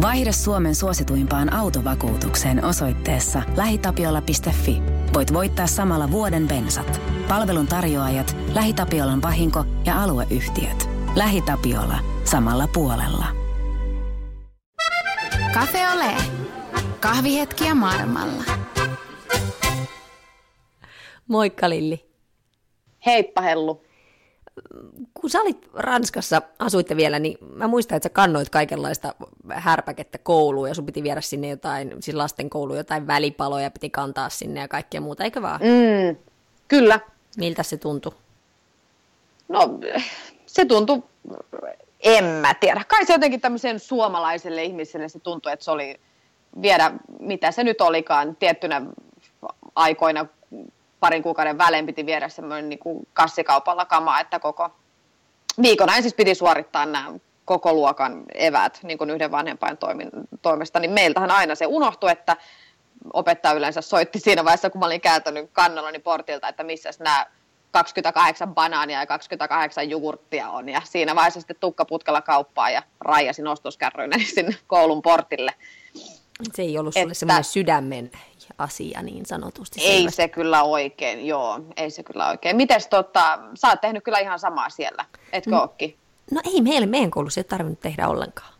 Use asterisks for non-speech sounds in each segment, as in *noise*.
Vaihda Suomen suosituimpaan autovakuutukseen osoitteessa lähitapiola.fi. Voit voittaa samalla vuoden bensat. Palvelun tarjoajat, LähiTapiolan vahinko ja alueyhtiöt. LähiTapiola. Samalla puolella. Cafe Ole. Kahvihetkiä maailmalla. Moikka Lilli. Heippa Hellu. Kun sä olit Ranskassa, asuitte vielä, niin mä muistan, että sä kannoit kaikenlaista härpäkettä kouluun ja sun piti viedä sinne jotain, siis lasten kouluun jotain välipaloja piti kantaa sinne ja kaikkea muuta, eikö vaan? Mm, kyllä. Miltä se tuntui? No se tuntui, en mä tiedä. Kai se jotenkin tämmöisen suomalaiselle ihmiselle se tuntui, että se oli viedä, mitä se nyt olikaan, tiettynä aikoina parin kuukauden välein piti viedä semmoinen niin kuin kassikaupalla kamaa, että koko viikon ajan siis piti suorittaa nämä koko luokan evät niin kuin yhden vanhempain toimesta, niin meiltähän aina se unohtui, että opettaja yleensä soitti siinä vaiheessa, kun mä olin kääntänyt kannallani portilta, että missä nämä 28 banaania ja 28 jogurttia on. Ja siinä vaiheessa sitten tukkaputkalla kauppaa ja raijasin ostoskärryinä *laughs* sinne koulun portille. Se ei ollut sulle että, semmoinen sydämen asia niin sanotusti. Ei selvästi. se kyllä oikein, joo, ei se kyllä oikein. Mites tota, sä oot tehnyt kyllä ihan samaa siellä, etkö no, ookin? No ei meille, meidän koulussa ei tarvinnut tehdä ollenkaan.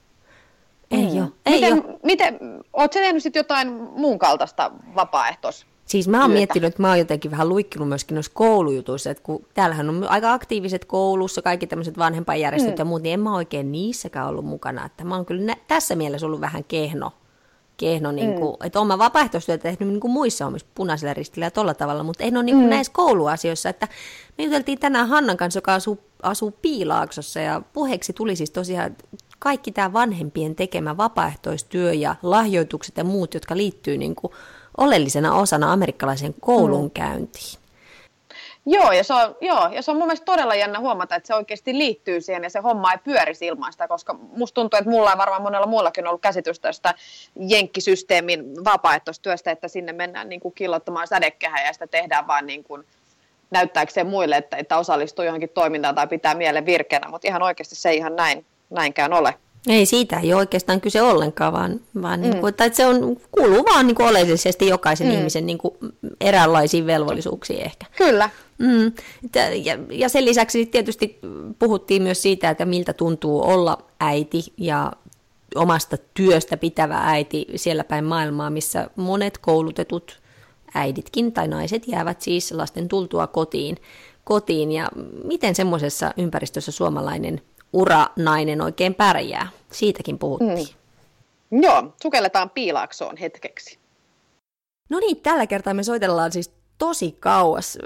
Ei mm. ole. Ei miten, ole. miten, oot sä tehnyt sitten jotain muun kaltaista vapaaehtois? Siis mä oon miettinyt, että mä oon jotenkin vähän luikkinut myöskin noissa koulujutuissa, että kun täällähän on aika aktiiviset koulussa, kaikki tämmöiset vanhempainjärjestöt mm. ja muut, niin en mä oikein niissäkään ollut mukana. Että mä oon kyllä nä- tässä mielessä ollut vähän kehno kehno, niin kuin, mm. että olen vapaaehtoistyötä tehnyt niin kuin muissa omissa punaisilla ristillä ja tolla tavalla, mutta en ole niin kuin mm. näissä kouluasioissa, että me juteltiin tänään Hannan kanssa, joka asuu, asuu Piilaaksossa ja puheeksi tuli siis tosiaan kaikki tämä vanhempien tekemä vapaaehtoistyö ja lahjoitukset ja muut, jotka liittyy niin kuin oleellisena osana amerikkalaiseen koulunkäyntiin. Joo ja, se on, joo, ja se on mun mielestä todella jännä huomata, että se oikeasti liittyy siihen ja se homma ei pyörisi ilman sitä, koska musta tuntuu, että mulla ja varmaan monella muullakin on ollut käsitys tästä jenkkisysteemin vapaaehtoistyöstä, että sinne mennään niin kuin killottamaan sädekehää ja sitä tehdään vaan niin kuin näyttääkseen muille, että, että osallistuu johonkin toimintaan tai pitää mielen virkeänä, mutta ihan oikeasti se ei ihan näin, näinkään ole. Ei siitä ei ole oikeastaan kyse ollenkaan, vaan, vaan niin mm. niin kuin, että se on, kuuluu vaan niin kuin oleellisesti jokaisen mm. ihmisen niin kuin eräänlaisiin velvollisuuksiin ehkä. Kyllä. Mm. Ja, ja sen lisäksi tietysti puhuttiin myös siitä, että miltä tuntuu olla äiti ja omasta työstä pitävä äiti siellä päin maailmaa, missä monet koulutetut äiditkin tai naiset jäävät siis lasten tultua kotiin. kotiin. Ja miten semmoisessa ympäristössä suomalainen uranainen oikein pärjää. Siitäkin puhuttiin. Mm. Joo, sukelletaan piilaaksoon hetkeksi. No niin, tällä kertaa me soitellaan siis tosi kauas.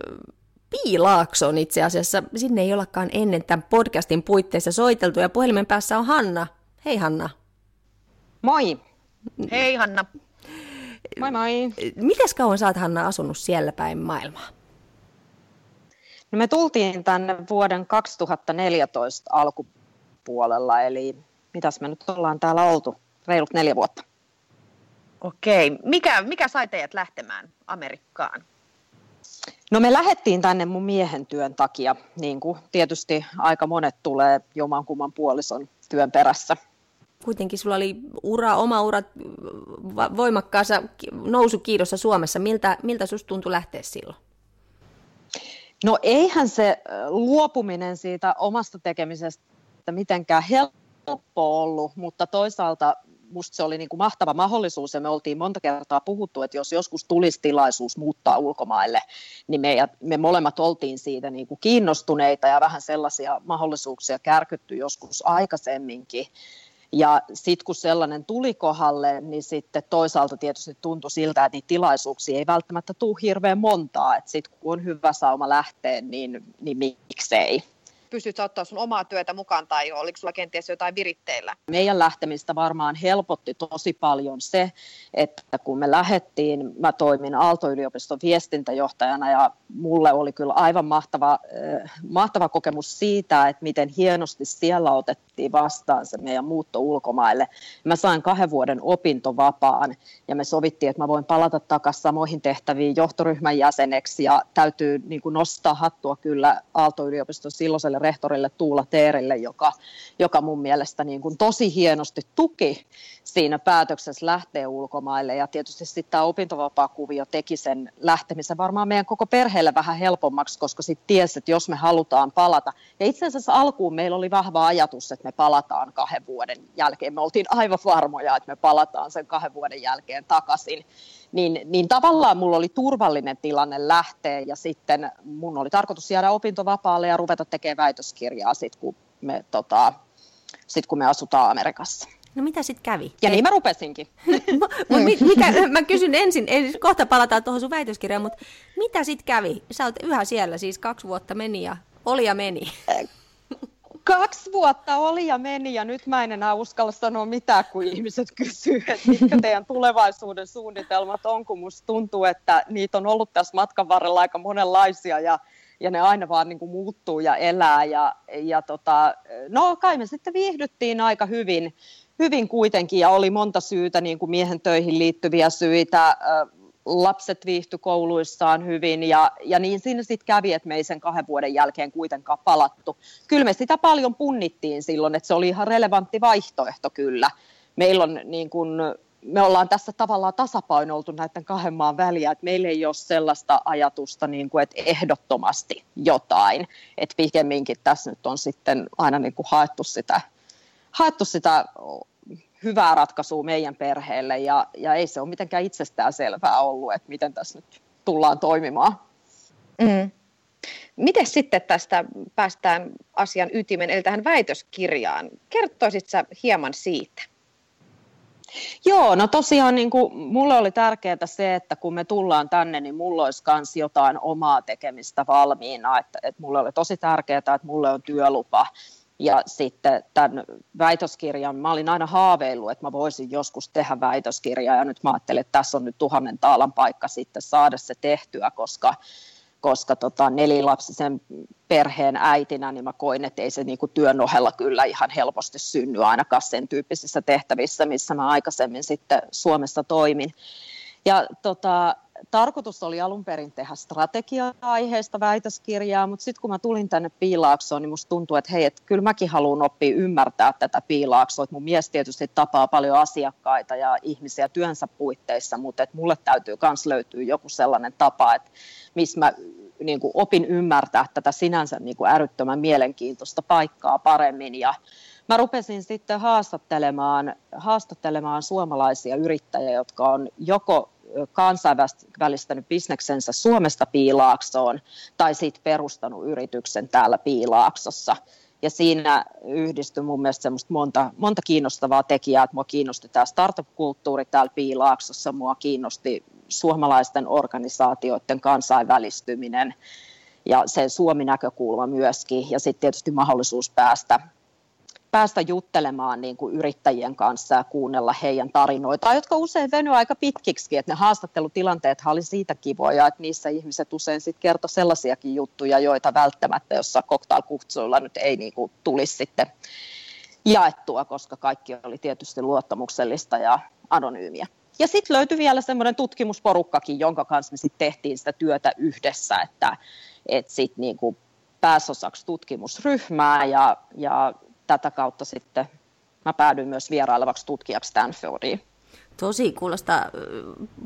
Piilaaksoon itse asiassa. Sinne ei ollakaan ennen tämän podcastin puitteissa soiteltu ja puhelimen päässä on Hanna. Hei Hanna. Moi. Hei Hanna. Moi moi. Mites kauan sä oot Hanna asunut siellä päin maailmaa? No me tultiin tänne vuoden 2014 alkupuolella, eli mitäs me nyt ollaan täällä oltu, reilut neljä vuotta. Okei, mikä, mikä sai teidät lähtemään Amerikkaan? No me lähdettiin tänne mun miehen työn takia, niin kuin tietysti aika monet tulee jomankumman puolison työn perässä. Kuitenkin sulla oli ura, oma ura voimakkaassa nousukiidossa Suomessa. Miltä, miltä susta tuntui lähteä silloin? No eihän se luopuminen siitä omasta tekemisestä mitenkään helppo ollut, mutta toisaalta musta se oli niin kuin mahtava mahdollisuus ja me oltiin monta kertaa puhuttu, että jos joskus tulisi tilaisuus muuttaa ulkomaille, niin me, me molemmat oltiin siitä niin kuin kiinnostuneita ja vähän sellaisia mahdollisuuksia kärkytty joskus aikaisemminkin. Ja sitten kun sellainen tuli kohdalle, niin sitten toisaalta tietysti tuntui siltä, että niitä tilaisuuksia ei välttämättä tule hirveän montaa. Että sitten kun on hyvä sauma lähteä, niin, niin miksei pystyt ottaa sun omaa työtä mukaan tai oliko sulla kenties jotain viritteillä? Meidän lähtemistä varmaan helpotti tosi paljon se, että kun me lähettiin, mä toimin Aalto-yliopiston viestintäjohtajana ja mulle oli kyllä aivan mahtava, äh, mahtava kokemus siitä, että miten hienosti siellä otettiin vastaan se meidän muutto ulkomaille. Mä sain kahden vuoden opintovapaan ja me sovittiin, että mä voin palata takaisin samoihin tehtäviin johtoryhmän jäseneksi ja täytyy niin kuin nostaa hattua kyllä Aalto-yliopiston silloiselle rehtorille Tuula Teerille, joka, joka mun mielestä niin kuin tosi hienosti tuki siinä päätöksessä lähteä ulkomaille. Ja tietysti sitten tämä opintovapaakuvio teki sen lähtemisen varmaan meidän koko perheelle vähän helpommaksi, koska sitten tiesi, että jos me halutaan palata. Ja itse asiassa alkuun meillä oli vahva ajatus, että me palataan kahden vuoden jälkeen. Me oltiin aivan varmoja, että me palataan sen kahden vuoden jälkeen takaisin. Niin, niin tavallaan mulla oli turvallinen tilanne lähteä ja sitten mun oli tarkoitus jäädä opintovapaalle ja ruveta tekemään väitöskirjaa sitten, kun me, tota, sit, kun me asutaan Amerikassa. No mitä sitten kävi? Ja niin mä rupesinkin. *laughs* Mut mikä, mä kysyn ensin, ensin kohta palataan tuohon sun väitöskirjaan, mutta mitä sitten kävi? Sä oot yhä siellä, siis kaksi vuotta meni ja oli ja meni. Kaksi vuotta oli ja meni ja nyt mä en enää uskalla sanoa mitään, kun ihmiset kysyy, että mitkä teidän tulevaisuuden suunnitelmat on, kun musta tuntuu, että niitä on ollut tässä matkan varrella aika monenlaisia ja ja ne aina vaan niin kuin muuttuu ja elää. Ja, ja tota, no kai me sitten viihdyttiin aika hyvin, hyvin kuitenkin ja oli monta syytä, niin kuin miehen töihin liittyviä syitä. Lapset viihtyi kouluissaan hyvin ja, ja niin siinä sitten kävi, että me ei sen kahden vuoden jälkeen kuitenkaan palattu. Kyllä me sitä paljon punnittiin silloin, että se oli ihan relevantti vaihtoehto kyllä. Meillä on niin kuin me ollaan tässä tavallaan tasapainoltu näiden kahden maan väliä, että meillä ei ole sellaista ajatusta, niin kuin, että ehdottomasti jotain, että pikemminkin tässä nyt on sitten aina niin kuin haettu, sitä, haettu sitä hyvää ratkaisua meidän perheelle ja, ja ei se ole mitenkään itsestään selvää ollut, että miten tässä nyt tullaan toimimaan. Mm. Miten sitten tästä päästään asian ytimen, eli tähän väitöskirjaan? Kertoisit sä hieman siitä? Joo, no tosiaan niin kuin, mulle oli tärkeää se, että kun me tullaan tänne, niin mulla olisi myös jotain omaa tekemistä valmiina. Että, että mulle oli tosi tärkeää, että mulle on työlupa. Ja sitten tämän väitöskirjan, mä olin aina haaveillut, että mä voisin joskus tehdä väitöskirjaa, ja nyt mä ajattelin, että tässä on nyt tuhannen taalan paikka sitten saada se tehtyä, koska koska tota, nelilapsisen perheen äitinä, niin mä koin, että ei se niin kuin työn ohella kyllä ihan helposti synny ainakaan sen tyyppisissä tehtävissä, missä mä aikaisemmin sitten Suomessa toimin. Ja tota, tarkoitus oli alun perin tehdä strategia-aiheesta väitöskirjaa, mutta sitten kun mä tulin tänne Piilaaksoon, niin musta tuntuu, että hei, että kyllä mäkin haluan oppia ymmärtää tätä Piilaaksoa. Että mun mies tietysti tapaa paljon asiakkaita ja ihmisiä työnsä puitteissa, mutta että mulle täytyy myös löytyä joku sellainen tapa, että missä mä niin opin ymmärtää tätä sinänsä niin kuin älyttömän mielenkiintoista paikkaa paremmin ja mä rupesin sitten haastattelemaan, haastattelemaan suomalaisia yrittäjiä, jotka on joko kansainvälistänyt bisneksensä Suomesta Piilaaksoon tai sitten perustanut yrityksen täällä Piilaaksossa. Ja siinä yhdistyi mun mielestä semmoista monta, monta kiinnostavaa tekijää, että mua kiinnosti tämä startup-kulttuuri täällä Piilaaksossa, mua kiinnosti suomalaisten organisaatioiden kansainvälistyminen ja se Suomi-näkökulma myöskin, ja sitten tietysti mahdollisuus päästä päästä juttelemaan niin kuin yrittäjien kanssa ja kuunnella heidän tarinoita, jotka usein venyvät aika pitkiksi, että ne haastattelutilanteet oli siitä kivoja, että niissä ihmiset usein sitten kertoi sellaisiakin juttuja, joita välttämättä jossa cocktailkutsuilla nyt ei niin kuin tulisi sitten jaettua, koska kaikki oli tietysti luottamuksellista ja anonyymiä. Ja sitten löytyi vielä semmoinen tutkimusporukkakin, jonka kanssa me sitten tehtiin sitä työtä yhdessä, että et sitten niinku pääsi osaksi tutkimusryhmää ja, ja tätä kautta sitten mä päädyin myös vierailevaksi tutkijaksi Stanfordiin. Tosi kuulostaa,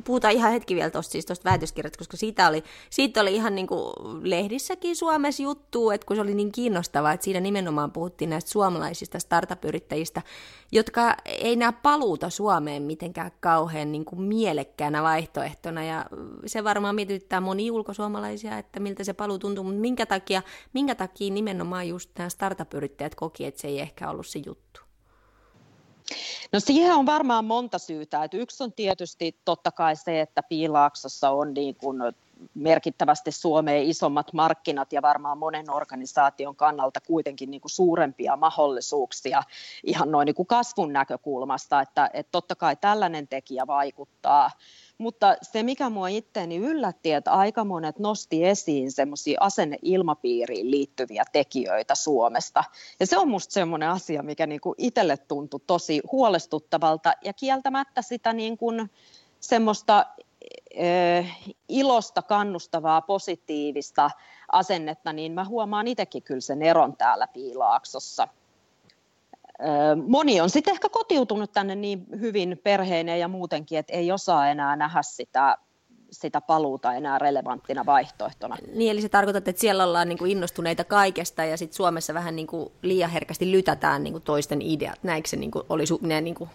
puhutaan ihan hetki vielä tuosta siis väitöskirjasta, koska siitä oli, siitä oli ihan niin kuin lehdissäkin Suomessa juttu, että kun se oli niin kiinnostavaa, että siinä nimenomaan puhuttiin näistä suomalaisista startup-yrittäjistä, jotka ei näe paluuta Suomeen mitenkään kauhean niin kuin mielekkäänä vaihtoehtona, ja se varmaan mietityttää moni ulkosuomalaisia, että miltä se paluu tuntuu, mutta minkä takia, minkä takia nimenomaan just nämä startup-yrittäjät koki, että se ei ehkä ollut se juttu? No siihen on varmaan monta syytä. Et yksi on tietysti totta kai se, että Piilaaksossa on niin kuin merkittävästi Suomeen isommat markkinat ja varmaan monen organisaation kannalta kuitenkin niin kuin suurempia mahdollisuuksia ihan noin niin kuin kasvun näkökulmasta, että, että totta kai tällainen tekijä vaikuttaa. Mutta se, mikä mua itteeni yllätti, että aika monet nosti esiin semmoisia asenneilmapiiriin liittyviä tekijöitä Suomesta. Ja se on musta semmoinen asia, mikä niinku itselle tuntui tosi huolestuttavalta ja kieltämättä sitä niin semmoista äh, ilosta, kannustavaa, positiivista asennetta, niin mä huomaan itsekin kyllä sen eron täällä Piilaaksossa moni on sitten ehkä kotiutunut tänne niin hyvin perheineen ja muutenkin, että ei osaa enää nähdä sitä sitä paluuta enää relevanttina vaihtoehtona. Niin, eli se tarkoittaa, että siellä ollaan niin kuin innostuneita kaikesta ja sitten Suomessa vähän niin kuin liian herkästi lytätään niin kuin toisten ideat. Näikö se niin kuin, oli su- ne niin kuin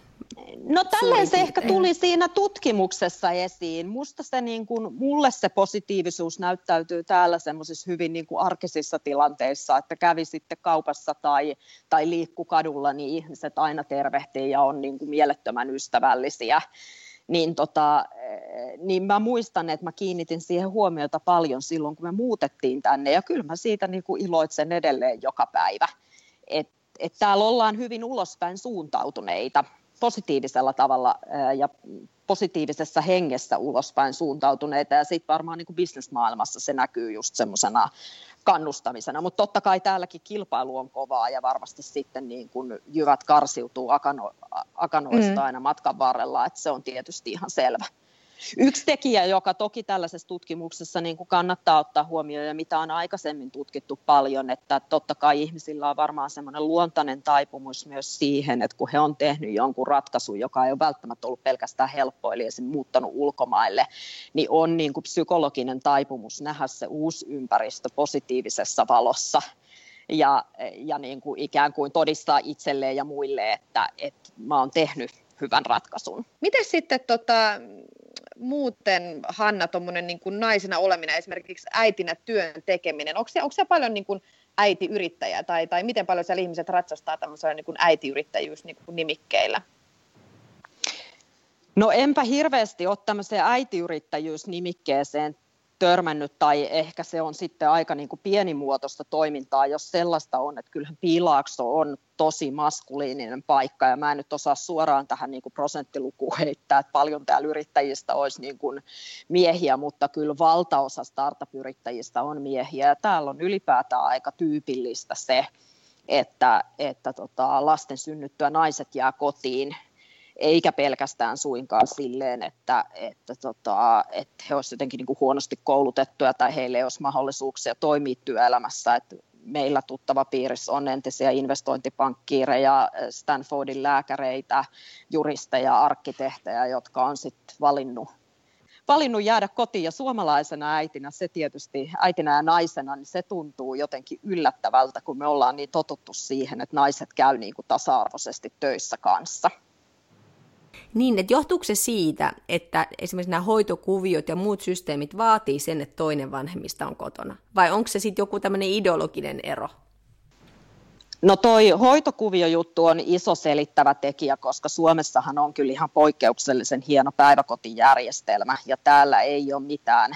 No tälleen se ehkä tuli siinä tutkimuksessa esiin. Musta se niin kuin, mulle se positiivisuus näyttäytyy täällä semmoisissa hyvin niin kuin arkisissa tilanteissa, että kävi sitten kaupassa tai, tai liikku kadulla, niin ihmiset aina tervehtii ja on niin kuin mielettömän ystävällisiä niin, tota, niin mä muistan, että mä kiinnitin siihen huomiota paljon silloin, kun me muutettiin tänne, ja kyllä mä siitä niin kuin iloitsen edelleen joka päivä, että et täällä ollaan hyvin ulospäin suuntautuneita. Positiivisella tavalla ja positiivisessa hengessä ulospäin suuntautuneita. Ja sitten varmaan niin kuin bisnesmaailmassa se näkyy just semmoisena kannustamisena, mutta totta kai täälläkin kilpailu on kovaa ja varmasti sitten niin kuin jyvät karsiutuu akano, akanoista mm. aina matkan varrella, että se on tietysti ihan selvä. Yksi tekijä, joka toki tällaisessa tutkimuksessa niin kuin kannattaa ottaa huomioon ja mitä on aikaisemmin tutkittu paljon, että totta kai ihmisillä on varmaan semmoinen luontainen taipumus myös siihen, että kun he on tehnyt jonkun ratkaisun, joka ei ole välttämättä ollut pelkästään helppo, eli esim. muuttanut ulkomaille, niin on niin kuin psykologinen taipumus nähdä se uusi ympäristö positiivisessa valossa ja, ja niin kuin ikään kuin todistaa itselleen ja muille, että, että mä oon tehnyt hyvän ratkaisun. Miten sitten tota, muuten, Hanna, tuommoinen niin naisena oleminen, esimerkiksi äitinä työn tekeminen, onko se, onko se paljon niin kuin tai, tai miten paljon siellä ihmiset ratsastaa tämmöisellä niin kuin äitiyrittäjyys niin kuin nimikkeillä? No enpä hirveästi ole tämmöiseen äitiyrittäjyysnimikkeeseen törmännyt, tai ehkä se on sitten aika niin kuin pienimuotoista toimintaa, jos sellaista on, että kyllähän Piilaakso on tosi maskuliininen paikka, ja mä en nyt osaa suoraan tähän niin kuin prosenttilukuun heittää, että paljon täällä yrittäjistä olisi niin kuin miehiä, mutta kyllä valtaosa startup-yrittäjistä on miehiä, ja täällä on ylipäätään aika tyypillistä se, että, että tota, lasten synnyttyä naiset jää kotiin eikä pelkästään suinkaan silleen, että, että, tota, että he olisivat jotenkin niin kuin huonosti koulutettuja tai heille ei olisi mahdollisuuksia toimia työelämässä. Että meillä tuttava piirissä on entisiä investointipankkiireja, Stanfordin lääkäreitä, juristeja, arkkitehtejä, jotka on sitten valinnut valinnut jäädä kotiin ja suomalaisena äitinä se tietysti, äitinä ja naisena, niin se tuntuu jotenkin yllättävältä, kun me ollaan niin totuttu siihen, että naiset käy niin kuin tasa-arvoisesti töissä kanssa. Niin, että johtuuko se siitä, että esimerkiksi nämä hoitokuviot ja muut systeemit vaatii sen, että toinen vanhemmista on kotona? Vai onko se sitten joku tämmöinen ideologinen ero? No toi hoitokuviojuttu on iso selittävä tekijä, koska Suomessahan on kyllä ihan poikkeuksellisen hieno päiväkotijärjestelmä ja täällä ei ole mitään,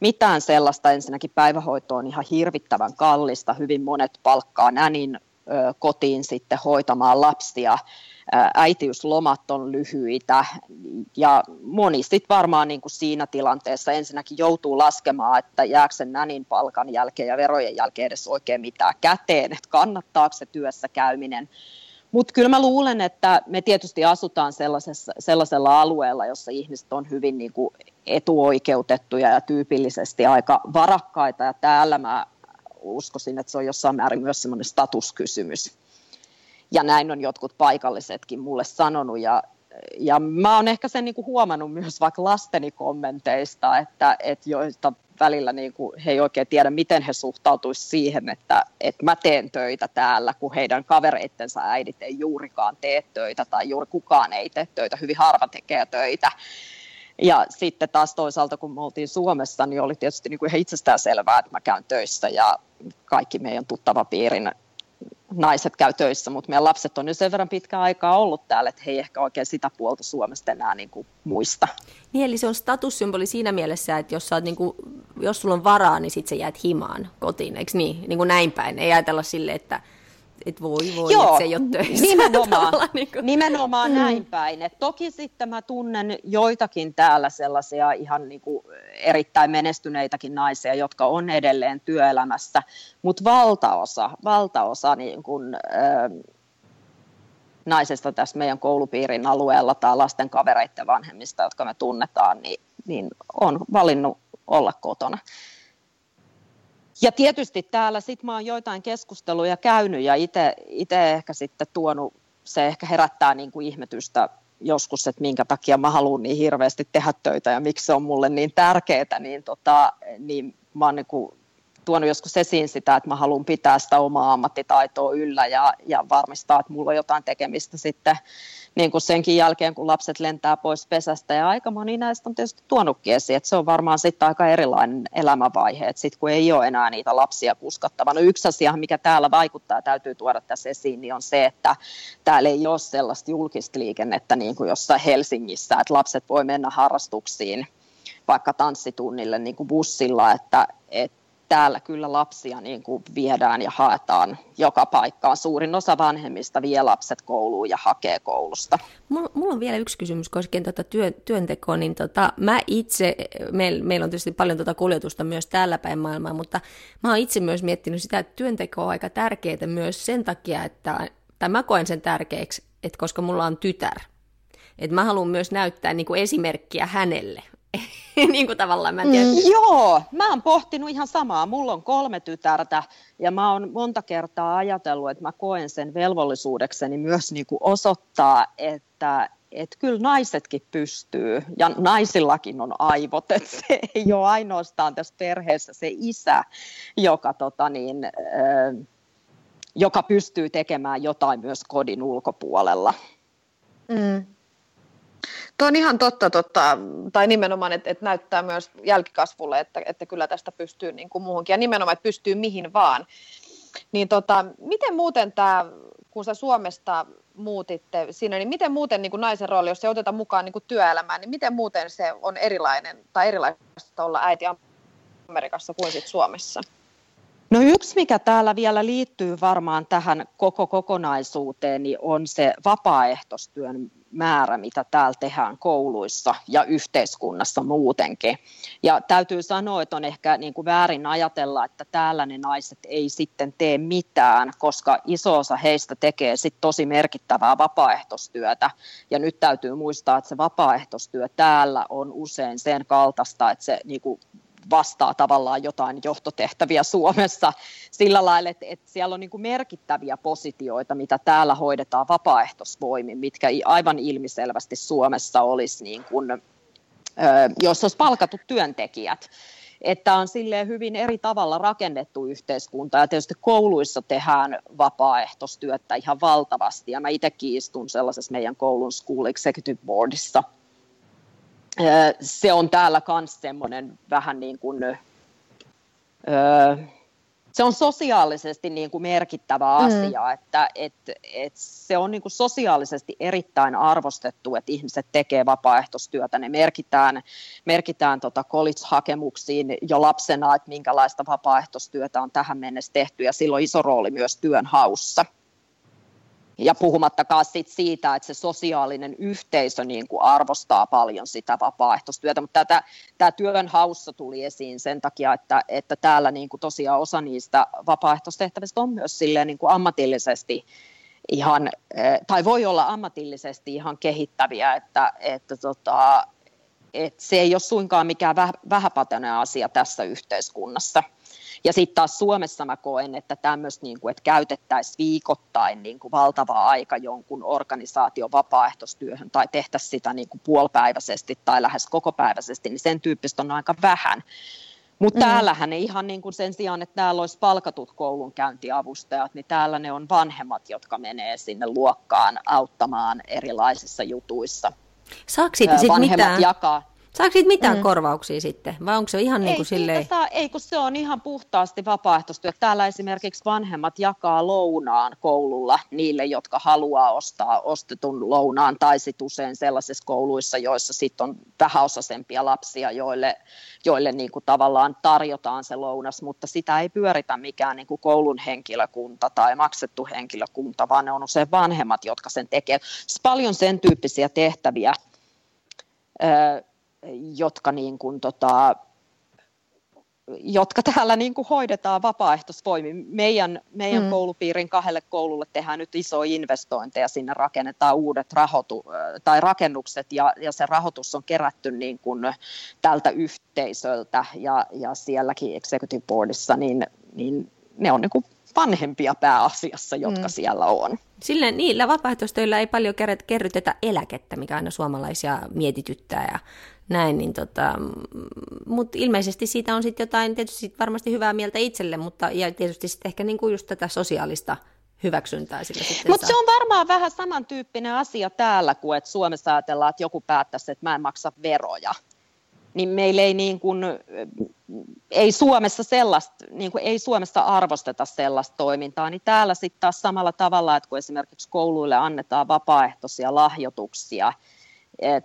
mitään sellaista. Ensinnäkin päivähoito on ihan hirvittävän kallista. Hyvin monet palkkaa nänin ö, kotiin sitten hoitamaan lapsia äitiyslomat on lyhyitä. Ja moni sitten varmaan niin kuin siinä tilanteessa ensinnäkin joutuu laskemaan, että jääkö sen nänin palkan jälkeen ja verojen jälkeen edes oikein mitään käteen, että kannattaako se työssä käyminen. Mutta kyllä mä luulen, että me tietysti asutaan sellaisella alueella, jossa ihmiset on hyvin niin kuin etuoikeutettuja ja tyypillisesti aika varakkaita. Ja täällä mä uskoisin, että se on jossain määrin myös semmoinen statuskysymys ja näin on jotkut paikallisetkin mulle sanonut ja, ja mä oon ehkä sen niin huomannut myös vaikka lasteni kommenteista, että, että joista välillä niin he ei oikein tiedä, miten he suhtautuisivat siihen, että, että mä teen töitä täällä, kun heidän kavereittensa äidit ei juurikaan tee töitä tai juuri kukaan ei tee töitä, hyvin harva tekee töitä. Ja sitten taas toisaalta, kun me oltiin Suomessa, niin oli tietysti niin ihan itsestään selvää, että mä käyn töissä ja kaikki meidän tuttava piirin naiset käy töissä, mutta meidän lapset on jo sen verran pitkään aikaa ollut täällä, että he ei ehkä oikein sitä puolta Suomesta enää niin kuin muista. Niin, eli se on statussymboli siinä mielessä, että jos, niin kuin, jos sulla on varaa, niin sitten sä jäät himaan kotiin, eikö niin? Niin kuin näin päin. Ei ajatella sille, että että voi voi, Joo, että se ei ole töissä. *laughs* Nimenomaan, niin kuin. nimenomaan mm. näin päin. Et toki sitten mä tunnen joitakin täällä sellaisia ihan niin kuin erittäin menestyneitäkin naisia, jotka on edelleen työelämässä, mutta valtaosa, valtaosa niin kuin, äh, naisesta tässä meidän koulupiirin alueella tai lasten kavereiden vanhemmista, jotka me tunnetaan, niin, niin on valinnut olla kotona. Ja tietysti täällä sit mä oon joitain keskusteluja käynyt ja itse ehkä sitten tuonut se ehkä herättää niin kuin ihmetystä joskus, että minkä takia mä haluan niin hirveästi tehdä töitä ja miksi se on mulle niin tärkeää, niin, tota, niin mä oon niin kuin tuonut joskus esiin sitä, että mä haluan pitää sitä omaa ammattitaitoa yllä ja, ja varmistaa, että mulla on jotain tekemistä sitten niin kuin senkin jälkeen, kun lapset lentää pois pesästä. Ja aika moni näistä on tietysti tuonutkin esiin, että se on varmaan sitten aika erilainen elämänvaihe, että sitten kun ei ole enää niitä lapsia kuskattavana. No yksi asia, mikä täällä vaikuttaa, täytyy tuoda tässä esiin, niin on se, että täällä ei ole sellaista julkista liikennettä niin kuin jossain Helsingissä, että lapset voi mennä harrastuksiin vaikka tanssitunnille niin kuin bussilla, että, että täällä kyllä lapsia niin kuin viedään ja haetaan joka paikkaan. Suurin osa vanhemmista vie lapset kouluun ja hakee koulusta. Mulla, mulla on vielä yksi kysymys koskien tuota työ, työntekoa. Niin tota, mä itse, meillä meil on tietysti paljon tuota kuljetusta myös täällä päin maailmaa, mutta mä oon itse myös miettinyt sitä, että työnteko on aika tärkeää myös sen takia, että, tai mä koen sen tärkeäksi, että koska mulla on tytär, että mä haluan myös näyttää niin kuin esimerkkiä hänelle. *laughs* niin kuin tavallaan, mä en tiedä. Mm, joo, mä oon pohtinut ihan samaa. Mulla on kolme tytärtä ja mä oon monta kertaa ajatellut, että mä koen sen velvollisuudekseni myös niin kuin osoittaa, että että kyllä naisetkin pystyy ja naisillakin on aivot, että se ei ole ainoastaan tässä perheessä se isä, joka, tota niin, äh, joka pystyy tekemään jotain myös kodin ulkopuolella. Mm. Tuo on ihan totta, totta tai nimenomaan, että, että näyttää myös jälkikasvulle, että, että kyllä tästä pystyy niin kuin muuhunkin, ja nimenomaan, että pystyy mihin vaan. Niin tota, miten muuten tämä, kun sä Suomesta muutitte siinä, niin miten muuten niin kuin naisen rooli, jos se otetaan mukaan niin kuin työelämään, niin miten muuten se on erilainen tai erilaista olla äiti Amerikassa kuin sit Suomessa? No yksi, mikä täällä vielä liittyy varmaan tähän koko kokonaisuuteen, niin on se vapaaehtoistyön määrä, mitä täällä tehdään kouluissa ja yhteiskunnassa muutenkin. Ja täytyy sanoa, että on ehkä niin kuin väärin ajatella, että täällä ne naiset ei sitten tee mitään, koska iso osa heistä tekee sitten tosi merkittävää vapaaehtoistyötä. Ja nyt täytyy muistaa, että se vapaaehtoistyö täällä on usein sen kaltaista, että se niin kuin vastaa tavallaan jotain johtotehtäviä Suomessa sillä lailla, että, että siellä on niin kuin merkittäviä positioita, mitä täällä hoidetaan vapaaehtoisvoimin, mitkä aivan ilmiselvästi Suomessa olisi, niin kuin, jos olisi palkatut työntekijät että on silleen hyvin eri tavalla rakennettu yhteiskunta. Ja tietysti kouluissa tehdään vapaaehtoistyötä ihan valtavasti. Ja mä itsekin istun sellaisessa meidän koulun School Executive Boardissa – se on täällä myös semmoinen vähän niin kuin, se on sosiaalisesti niin kuin merkittävä mm. asia, mm. että et, et se on niin kuin sosiaalisesti erittäin arvostettu, että ihmiset tekee vapaaehtoistyötä. Ne merkitään, merkitään tota college-hakemuksiin jo lapsena, että minkälaista vapaaehtoistyötä on tähän mennessä tehty, ja silloin iso rooli myös työnhaussa. Ja puhumattakaan sit siitä, että se sosiaalinen yhteisö niin kuin arvostaa paljon sitä vapaaehtoistyötä, mutta tämä työn haussa tuli esiin sen takia, että, että täällä niin kuin tosiaan osa niistä vapaaehtoistehtävistä on myös silleen niin kuin ammatillisesti ihan, eh, tai voi olla ammatillisesti ihan kehittäviä, että, että, tota, että se ei ole suinkaan mikään vähäpätöinen asia tässä yhteiskunnassa. Ja sitten taas Suomessa mä koen, että tämmöistä, niin kuin, että käytettäisiin viikoittain niin kuin valtava aika jonkun organisaation vapaaehtoistyöhön tai tehtäisiin sitä niin kuin puolipäiväisesti tai lähes kokopäiväisesti, niin sen tyyppistä on aika vähän. Mutta mm. täällähän ei ihan niin kuin sen sijaan, että täällä olisi palkatut koulunkäyntiavustajat, niin täällä ne on vanhemmat, jotka menee sinne luokkaan auttamaan erilaisissa jutuissa. Saako siitä sitten mitään? jakaa. Saako siitä mitään mm. korvauksia sitten, vai onko se ihan niin kuin silleen? Saa, ei, kun se on ihan puhtaasti vapaaehtoistyö. Täällä esimerkiksi vanhemmat jakaa lounaan koululla niille, jotka haluaa ostaa ostetun lounaan, tai sitten usein sellaisissa kouluissa, joissa sitten on vähäosaisempia lapsia, joille, joille niin kuin tavallaan tarjotaan se lounas, mutta sitä ei pyöritä mikään niin kuin koulun henkilökunta tai maksettu henkilökunta, vaan ne on usein vanhemmat, jotka sen tekevät. Paljon sen tyyppisiä tehtäviä, jotka, niin kuin, tota, jotka täällä niin kuin hoidetaan vapaaehtoisvoimin. Meidän, meidän mm. koulupiirin kahdelle koululle tehdään nyt iso investointeja, sinne rakennetaan uudet rahoitu, tai rakennukset ja, ja se rahoitus on kerätty niin kuin tältä yhteisöltä ja, ja sielläkin executive boardissa, niin, niin ne on niin kuin vanhempia pääasiassa, jotka mm. siellä on. Sillä niillä vapaaehtoistöillä ei paljon kerrytetä eläkettä, mikä aina suomalaisia mietityttää ja näin, niin tota, mutta ilmeisesti siitä on sitten jotain, tietysti sit varmasti hyvää mieltä itselle, mutta ja tietysti sitten ehkä niinku just tätä sosiaalista hyväksyntää sillä sitten Mutta se on varmaan vähän samantyyppinen asia täällä, kuin että Suomessa ajatellaan, että joku päättäisi, että mä en maksa veroja. Niin meillä ei, niin kuin, ei, Suomessa sellaista, niin kuin, ei Suomessa arvosteta sellaista toimintaa, niin täällä sitten taas samalla tavalla, että kun esimerkiksi kouluille annetaan vapaaehtoisia lahjoituksia, eh,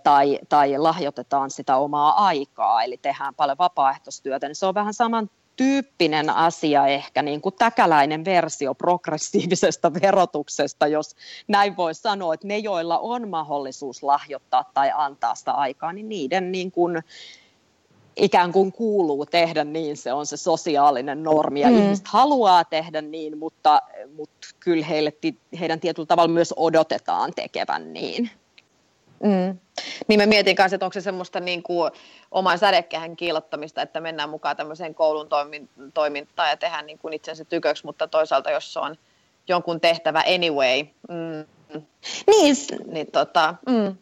tai, tai lahjoitetaan sitä omaa aikaa, eli tehdään paljon vapaaehtoistyötä, niin se on vähän saman tyyppinen asia ehkä niin kuin täkäläinen versio progressiivisesta *laughs* verotuksesta, jos näin voi sanoa, että ne, joilla on mahdollisuus lahjoittaa tai antaa sitä aikaa, niin niiden niin kuin, ikään kuin kuuluu tehdä niin, se on se sosiaalinen normi ja mm. ihmiset haluaa tehdä niin, mutta, mutta kyllä heille, heidän tietyllä tavalla myös odotetaan tekevän niin. Mm. Niin mä mietin kanssa, että onko se semmoista niin kuin oman sädekehän kiilottamista, että mennään mukaan tämmöiseen koulun toimintaan ja tehdään niin kuin itsensä tyköksi, mutta toisaalta jos se on jonkun tehtävä anyway, mm, niin, niin tota, mm.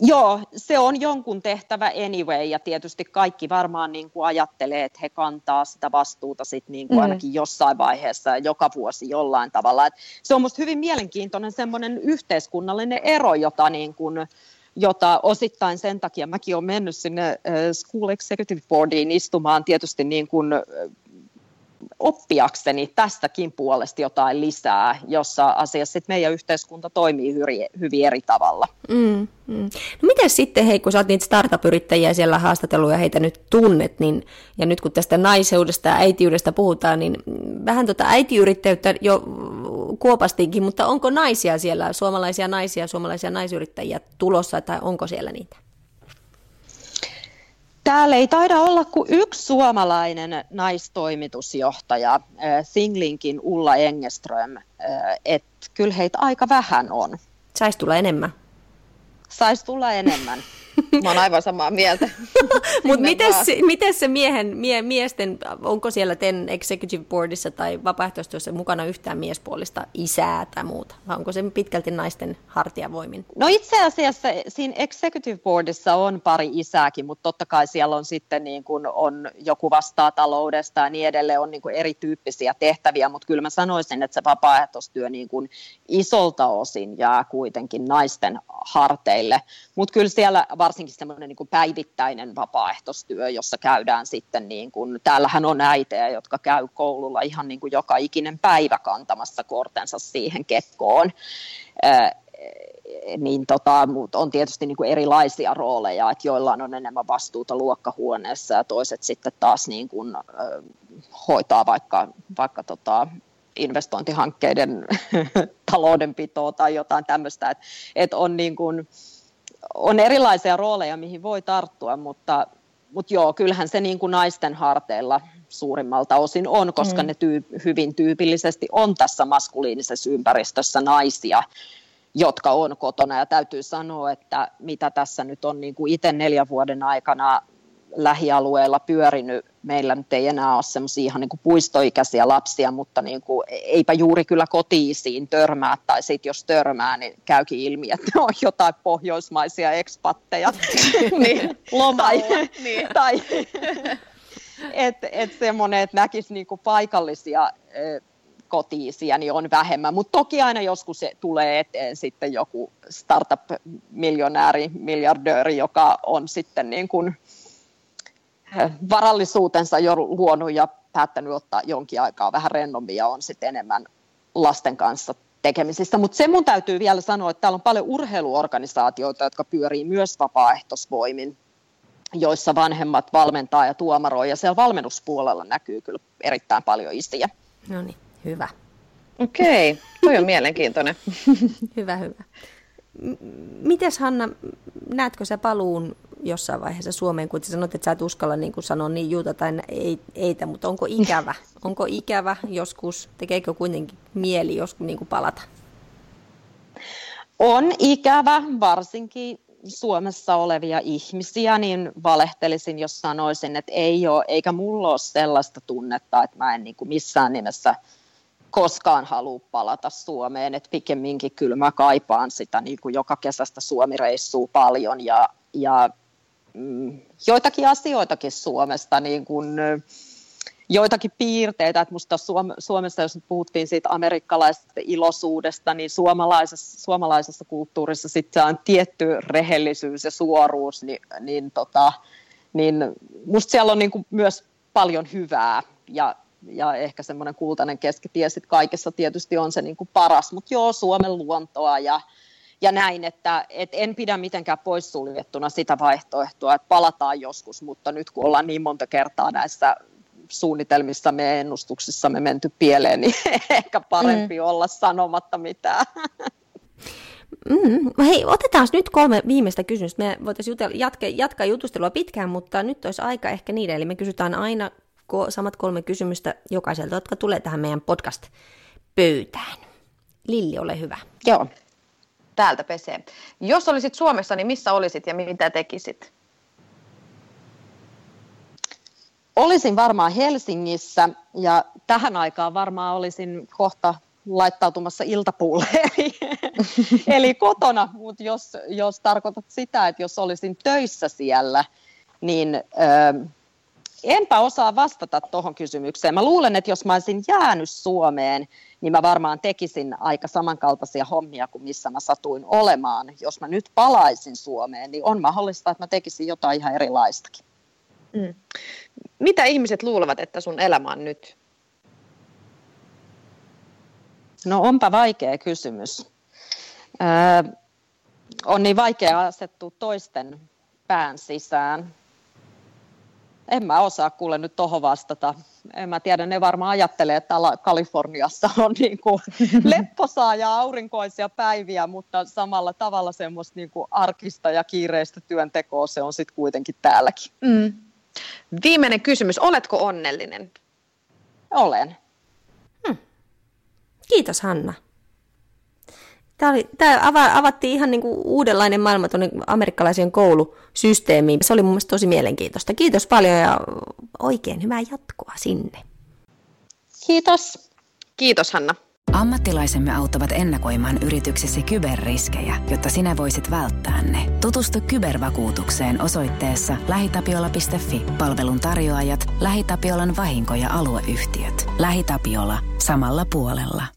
Joo, se on jonkun tehtävä anyway ja tietysti kaikki varmaan niin kuin ajattelee, että he kantaa sitä vastuuta sit niin kuin mm. ainakin jossain vaiheessa ja joka vuosi jollain tavalla. Et se on minusta hyvin mielenkiintoinen semmoinen yhteiskunnallinen ero, jota, niin kuin, jota osittain sen takia mäkin olen mennyt sinne School Executive Boardiin istumaan tietysti niin kuin oppiakseni tästäkin puolesta jotain lisää, jossa asiassa sit meidän yhteiskunta toimii hyvin, eri tavalla. Mm, mm. No miten sitten, hei, kun sä oot niitä startup-yrittäjiä siellä haastatellut ja heitä nyt tunnet, niin, ja nyt kun tästä naiseudesta ja äitiydestä puhutaan, niin vähän tuota äitiyrittäjyyttä jo kuopastiinkin, mutta onko naisia siellä, suomalaisia naisia, suomalaisia naisyrittäjiä tulossa, tai onko siellä niitä? Täällä ei taida olla kuin yksi suomalainen naistoimitusjohtaja, Singlinkin Ulla Engeström, että kyllä heitä aika vähän on. Saisi tulla enemmän. Saisi tulla enemmän. Mä oon aivan samaa mieltä. *laughs* Mutta miten se, miten se miehen, mie, miesten, onko siellä TEN Executive Boardissa tai vapaaehtoistyössä mukana yhtään miespuolista isää tai muuta? Vai onko se pitkälti naisten hartiavoimin? No itse asiassa siinä Executive Boardissa on pari isääkin, mutta totta kai siellä on sitten niin kuin on joku vastaa taloudesta ja niin edelleen, on niin kuin erityyppisiä tehtäviä, mutta kyllä mä sanoisin, että se vapaaehtoistyö niin kuin isolta osin jää kuitenkin naisten harteille. Mutta kyllä siellä varsinkin semmoinen niin päivittäinen vapaaehtoistyö, jossa käydään sitten, niin kuin, täällähän on äitejä, jotka käy koululla ihan niin kuin joka ikinen päivä kantamassa kortensa siihen kekkoon. niin tota, on tietysti niin kuin erilaisia rooleja, että joillain on enemmän vastuuta luokkahuoneessa ja toiset sitten taas niin kuin, hoitaa vaikka, vaikka tota, investointihankkeiden *laughs* taloudenpitoa tai jotain tämmöistä, että et on niin kuin, on erilaisia rooleja, mihin voi tarttua, mutta, mutta joo, kyllähän se niin kuin naisten harteilla suurimmalta osin on, koska mm. ne tyy- hyvin tyypillisesti on tässä maskuliinisessa ympäristössä naisia, jotka on kotona. Ja täytyy sanoa, että mitä tässä nyt on niin kuin itse neljän vuoden aikana lähialueella pyörinyt. Meillä nyt ei enää ole semmoisia ihan niin kuin puistoikäisiä lapsia, mutta niin kuin, eipä juuri kyllä kotiisiin törmää, tai sitten jos törmää, niin käykin ilmi, että ne on jotain pohjoismaisia ekspatteja *laughs* niin, lomalla. Tai, niin. tai että et semmoinen, että näkisi niin kuin paikallisia kotiisiä, niin on vähemmän. Mutta toki aina joskus se tulee eteen sitten joku startup-miljonääri, miljardööri, joka on sitten niin kuin varallisuutensa jo luonut ja päättänyt ottaa jonkin aikaa vähän rennommin ja on sitten enemmän lasten kanssa tekemisissä. Mutta se mun täytyy vielä sanoa, että täällä on paljon urheiluorganisaatioita, jotka pyörii myös vapaaehtoisvoimin, joissa vanhemmat valmentaa ja tuomaroi, ja siellä valmennuspuolella näkyy kyllä erittäin paljon isiä. No niin, hyvä. Okei, okay. toi on mielenkiintoinen. *laughs* hyvä, hyvä. Mites Hanna, näetkö sä paluun jossain vaiheessa Suomeen, kun sanoit, että sä et uskalla niin kuin sanoa niin juuta tai ei, eitä, mutta onko ikävä? Onko ikävä joskus? Tekeekö kuitenkin mieli joskus niin kuin palata? On ikävä, varsinkin Suomessa olevia ihmisiä, niin valehtelisin, jos sanoisin, että ei ole, eikä mulla ole sellaista tunnetta, että mä en niin kuin missään nimessä koskaan halua palata Suomeen, että pikemminkin kyllä mä kaipaan sitä niin kuin joka kesästä Suomi-reissua paljon ja, ja joitakin asioitakin Suomesta, niin kuin, joitakin piirteitä, että musta Suomessa, jos puhuttiin siitä amerikkalaisesta iloisuudesta, niin suomalaisessa, suomalaisessa kulttuurissa sitten on tietty rehellisyys ja suoruus, niin, niin, tota, niin musta siellä on niin kuin myös paljon hyvää ja, ja ehkä semmoinen kultainen keskitie sitten kaikessa tietysti on se niin kuin paras, mutta joo, Suomen luontoa ja, ja näin, että et en pidä mitenkään poissuljettuna sitä vaihtoehtoa, että palataan joskus, mutta nyt kun ollaan niin monta kertaa näissä suunnitelmissamme ja ennustuksissamme menty pieleen, niin *laughs* ehkä parempi mm. olla sanomatta mitään. Mm. Hei, otetaan nyt kolme viimeistä kysymystä. Me voitaisiin jutella, jatka, jatkaa jutustelua pitkään, mutta nyt olisi aika ehkä niiden. Eli me kysytään aina ko- samat kolme kysymystä jokaiselta, jotka tulee tähän meidän podcast-pöytään. Lilli, ole hyvä. Joo, täältä pesee. Jos olisit Suomessa, niin missä olisit ja mitä tekisit? Olisin varmaan Helsingissä ja tähän aikaan varmaan olisin kohta laittautumassa iltapuulle, *laughs* eli, eli kotona, mutta jos, jos tarkoitat sitä, että jos olisin töissä siellä, niin enpä osaa vastata tuohon kysymykseen. Mä luulen, että jos mä olisin jäänyt Suomeen, niin mä varmaan tekisin aika samankaltaisia hommia kuin missä mä satuin olemaan. Jos mä nyt palaisin Suomeen, niin on mahdollista, että mä tekisin jotain ihan erilaistakin. Mm. Mitä ihmiset luulevat, että sun elämä on nyt? No onpa vaikea kysymys. Öö, on niin vaikea asettua toisten pään sisään. En mä osaa kuule nyt tuohon vastata. En mä tiedä, ne varmaan ajattelee, että Kaliforniassa on *laughs* niin kuin lepposaa ja aurinkoisia päiviä, mutta samalla tavalla semmoista niin kuin arkista ja kiireistä työntekoa se on sitten kuitenkin täälläkin. Mm. Viimeinen kysymys, oletko onnellinen? Olen. Hmm. Kiitos Hanna. Tämä, oli, tämä avattiin ihan niin kuin uudenlainen maailma tuonne amerikkalaiseen koulusysteemiin. Se oli mun mielestä tosi mielenkiintoista. Kiitos paljon ja oikein hyvää jatkoa sinne. Kiitos. Kiitos Hanna. Ammattilaisemme auttavat ennakoimaan yrityksesi kyberriskejä, jotta sinä voisit välttää ne. Tutustu kybervakuutukseen osoitteessa lähitapiola.fi. Palvelun tarjoajat, LähiTapiolan vahinko- ja alueyhtiöt. LähiTapiola. Samalla puolella.